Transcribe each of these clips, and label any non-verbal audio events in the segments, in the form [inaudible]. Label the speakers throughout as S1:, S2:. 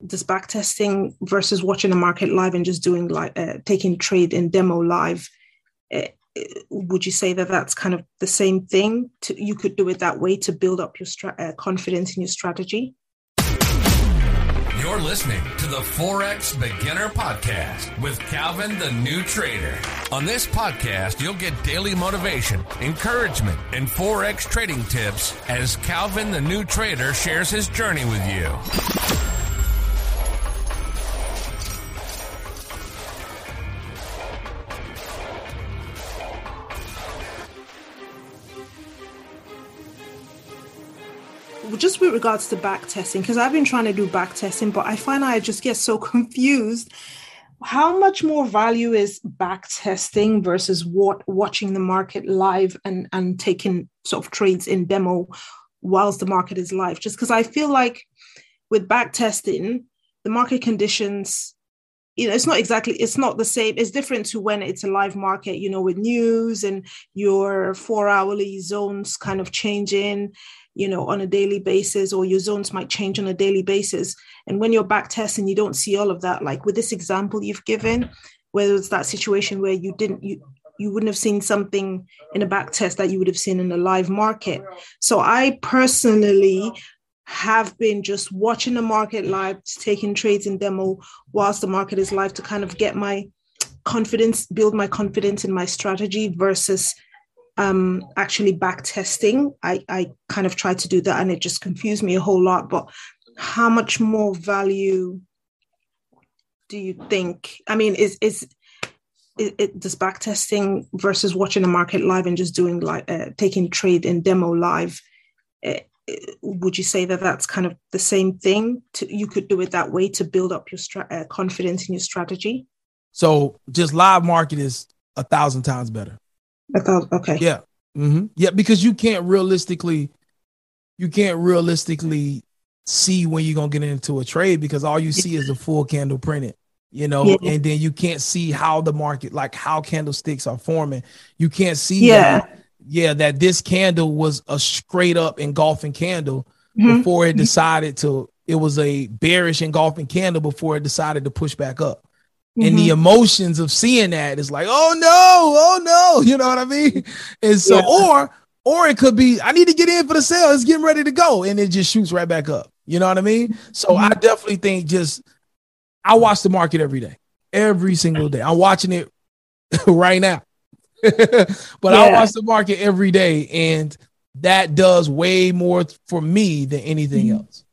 S1: this back testing versus watching the market live and just doing like uh, taking trade and demo live uh, would you say that that's kind of the same thing to, you could do it that way to build up your stra- uh, confidence in your strategy
S2: you're listening to the Forex Beginner Podcast with Calvin the New Trader. On this podcast, you'll get daily motivation, encouragement, and Forex trading tips as Calvin the New Trader shares his journey with you.
S1: Just with regards to back testing, because I've been trying to do back testing, but I find I just get so [laughs] confused. How much more value is back testing versus what watching the market live and, and taking sort of trades in demo whilst the market is live? Just because I feel like with back testing, the market conditions you know it's not exactly it's not the same it's different to when it's a live market you know with news and your four hourly zones kind of changing you know, on a daily basis, or your zones might change on a daily basis. And when you're back testing, you don't see all of that. Like with this example you've given, whether it's that situation where you didn't you you wouldn't have seen something in a back test that you would have seen in a live market. So I personally have been just watching the market live, taking trades in demo whilst the market is live to kind of get my confidence, build my confidence in my strategy versus um, actually back testing. I, I kind of tried to do that and it just confused me a whole lot. But how much more value do you think? I mean, is is it, it does back testing versus watching the market live and just doing like uh, taking trade in demo live? Uh, would you say that that's kind of the same thing? To, you could do it that way to build up your stra- uh, confidence in your strategy.
S3: So just live market is a thousand times better.
S1: I thought, okay.
S3: Yeah. Mm-hmm. Yeah, because you can't realistically, you can't realistically see when you're gonna get into a trade because all you see is the full candle printed, you know, yeah. and then you can't see how the market, like how candlesticks are forming. You can't see
S1: yeah.
S3: that, yeah, that this candle was a straight up engulfing candle mm-hmm. before it decided to. It was a bearish engulfing candle before it decided to push back up. Mm-hmm. And the mm-hmm. emotions of seeing that is like, oh no, oh no, [laughs] you know what I mean? And so, yeah. or or it could be, I need to get in for the sale. It's getting ready to go, and it just shoots right back up. You know what I mean? So mm-hmm. I definitely think just I watch the market every day, every single day. I'm watching it [laughs] right now, [laughs] but yeah. I watch the market every day, and that does way more for me than anything mm-hmm. else.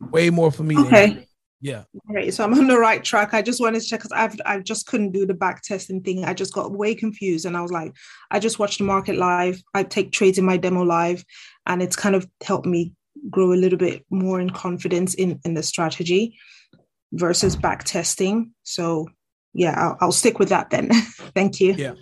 S3: Way more for me.
S1: Okay.
S3: Yeah.
S1: Right. So I'm on the right track. I just wanted to check because I've I just couldn't do the back testing thing. I just got way confused and I was like, I just watched the market live. I take trades in my demo live, and it's kind of helped me grow a little bit more in confidence in in the strategy versus back testing. So yeah, I'll, I'll stick with that then. [laughs] Thank you.
S3: Yeah.